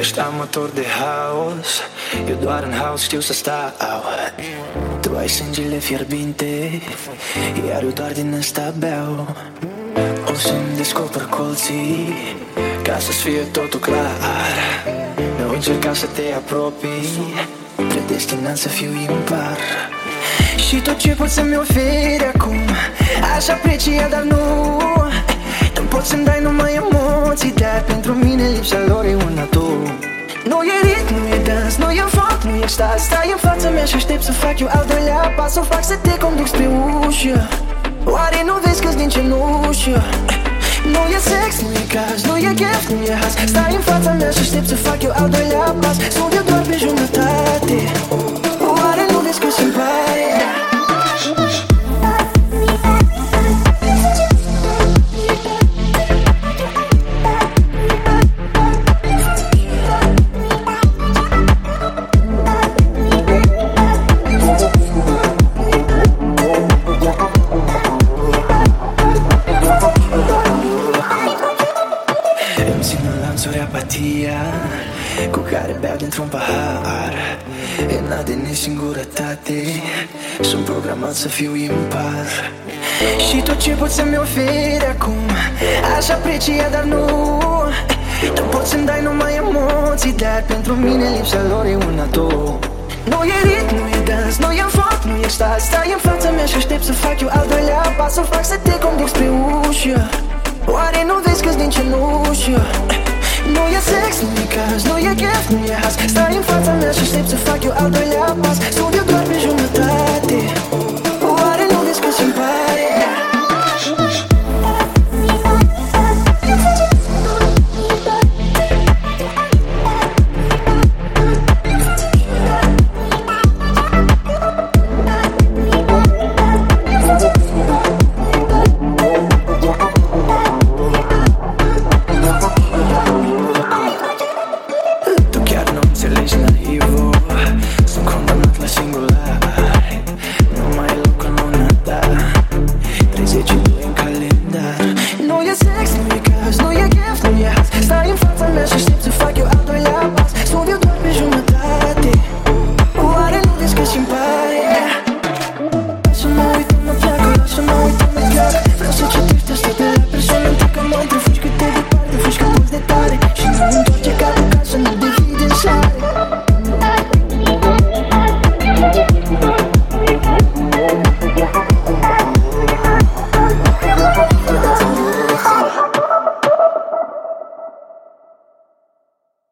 ești amator de haos. Eu doar în haos știu să stau. Tu ai sângele fierbinte Iar eu doar din ăsta beau. O să-mi descoper colții Ca să-ți fie totul clar. Nu încerca să te apropii Predestinat să fiu impar. Și tot ce poți să-mi oferi acum Aș aprecia, dar nu Tu poți să-mi dai numai emoții Dar pentru mine lipsa lor e una tu Nu e ritm, nu e dans, nu e foc, nu e stas Stai în fața mea și aștept să fac eu al doilea pas. Să fac să te conduc spre ușă. Oare nu vezi că-s din cenușă? Nu e sex, nu e caz, nu e chef, nu e has. Stai în fața mea și aștept să fac eu al doilea pas. Sunt eu doar pe jumătate. Oare Îmi țin în lanțuri apatia Cu care beau dintr-un pahar. Ena de nesingurătate Sunt programat să fiu impar. Și tot ce poți să-mi oferi acum Aș aprecia, dar nu. Tu poți să-mi dai numai emoții Dar pentru mine lipsa lor e una tu Nu e ritm, nu e dans, nu e foc, nu e stas Stai în fața mea și aștept să fac eu al doilea pas. Să fac să te conduc spre ușă Oare nu vezi că-s din cenușă? Nu e sex, e caz, nu e chef, nu e has Stai în fața mea și aștept să fac eu al doilea Know your sex, know your curves, know your gift, know your house Starting fights, I'm just to fuck you out